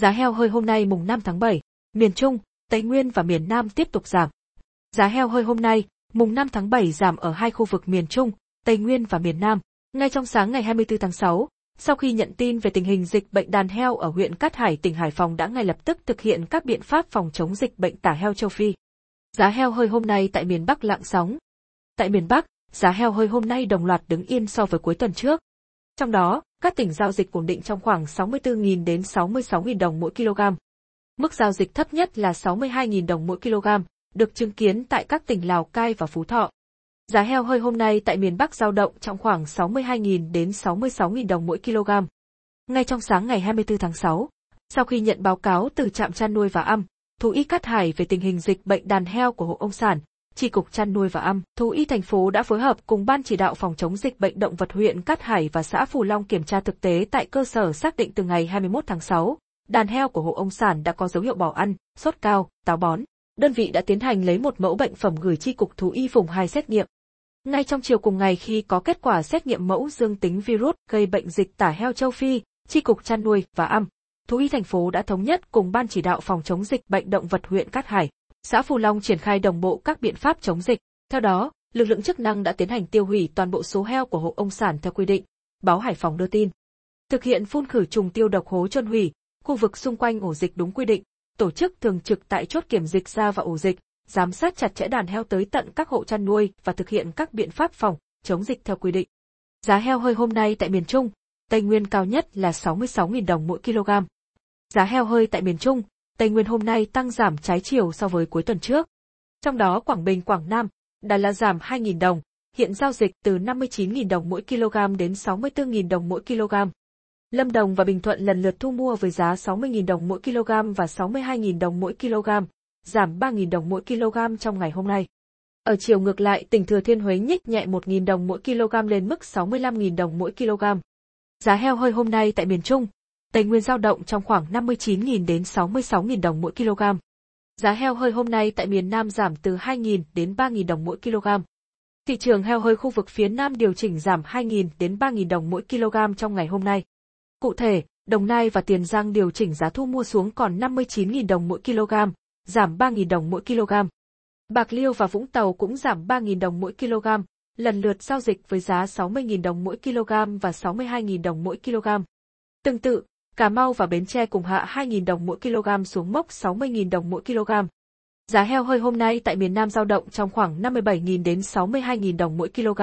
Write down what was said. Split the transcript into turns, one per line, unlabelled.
Giá heo hơi hôm nay mùng 5 tháng 7, miền Trung, Tây Nguyên và miền Nam tiếp tục giảm. Giá heo hơi hôm nay, mùng 5 tháng 7 giảm ở hai khu vực miền Trung, Tây Nguyên và miền Nam. Ngay trong sáng ngày 24 tháng 6, sau khi nhận tin về tình hình dịch bệnh đàn heo ở huyện Cát Hải tỉnh Hải Phòng đã ngay lập tức thực hiện các biện pháp phòng chống dịch bệnh tả heo châu Phi. Giá heo hơi hôm nay tại miền Bắc lặng sóng. Tại miền Bắc, giá heo hơi hôm nay đồng loạt đứng yên so với cuối tuần trước. Trong đó, các tỉnh giao dịch ổn định trong khoảng 64.000 đến 66.000 đồng mỗi kg. Mức giao dịch thấp nhất là 62.000 đồng mỗi kg, được chứng kiến tại các tỉnh Lào Cai và Phú Thọ. Giá heo hơi hôm nay tại miền Bắc giao động trong khoảng 62.000 đến 66.000 đồng mỗi kg. Ngay trong sáng ngày 24 tháng 6, sau khi nhận báo cáo từ trạm chăn nuôi và âm, thú y Cát Hải về tình hình dịch bệnh đàn heo của hộ ông sản, Chi cục chăn nuôi và âm, thú y thành phố đã phối hợp cùng ban chỉ đạo phòng chống dịch bệnh động vật huyện Cát Hải và xã Phù Long kiểm tra thực tế tại cơ sở xác định từ ngày 21 tháng 6, đàn heo của hộ ông sản đã có dấu hiệu bỏ ăn, sốt cao, táo bón. Đơn vị đã tiến hành lấy một mẫu bệnh phẩm gửi chi cục thú y vùng 2 xét nghiệm. Ngay trong chiều cùng ngày khi có kết quả xét nghiệm mẫu dương tính virus gây bệnh dịch tả heo châu Phi, chi cục chăn nuôi và âm, thú y thành phố đã thống nhất cùng ban chỉ đạo phòng chống dịch bệnh động vật huyện Cát Hải xã Phù Long triển khai đồng bộ các biện pháp chống dịch. Theo đó, lực lượng chức năng đã tiến hành tiêu hủy toàn bộ số heo của hộ ông sản theo quy định. Báo Hải Phòng đưa tin. Thực hiện phun khử trùng tiêu độc hố chôn hủy, khu vực xung quanh ổ dịch đúng quy định, tổ chức thường trực tại chốt kiểm dịch ra và ổ dịch, giám sát chặt chẽ đàn heo tới tận các hộ chăn nuôi và thực hiện các biện pháp phòng, chống dịch theo quy định. Giá heo hơi hôm nay tại miền Trung, Tây Nguyên cao nhất là 66.000 đồng mỗi kg. Giá heo hơi tại miền Trung, Tây Nguyên hôm nay tăng giảm trái chiều so với cuối tuần trước. Trong đó Quảng Bình, Quảng Nam, Đà Lạt giảm 2.000 đồng, hiện giao dịch từ 59.000 đồng mỗi kg đến 64.000 đồng mỗi kg. Lâm Đồng và Bình Thuận lần lượt thu mua với giá 60.000 đồng mỗi kg và 62.000 đồng mỗi kg, giảm 3.000 đồng mỗi kg trong ngày hôm nay. Ở chiều ngược lại, tỉnh Thừa Thiên Huế nhích nhẹ 1.000 đồng mỗi kg lên mức 65.000 đồng mỗi kg. Giá heo hơi hôm nay tại miền Trung, Tây Nguyên giao động trong khoảng 59.000 đến 66.000 đồng mỗi kg. Giá heo hơi hôm nay tại miền Nam giảm từ 2.000 đến 3.000 đồng mỗi kg. Thị trường heo hơi khu vực phía Nam điều chỉnh giảm 2.000 đến 3.000 đồng mỗi kg trong ngày hôm nay. Cụ thể, Đồng Nai và Tiền Giang điều chỉnh giá thu mua xuống còn 59.000 đồng mỗi kg, giảm 3.000 đồng mỗi kg. Bạc Liêu và Vũng Tàu cũng giảm 3.000 đồng mỗi kg, lần lượt giao dịch với giá 60.000 đồng mỗi kg và 62.000 đồng mỗi kg. Tương tự, Cà Mau và Bến Tre cùng hạ 2.000 đồng mỗi kg xuống mốc 60.000 đồng mỗi kg. Giá heo hơi hôm nay tại miền Nam giao động trong khoảng 57.000 đến 62.000 đồng mỗi kg.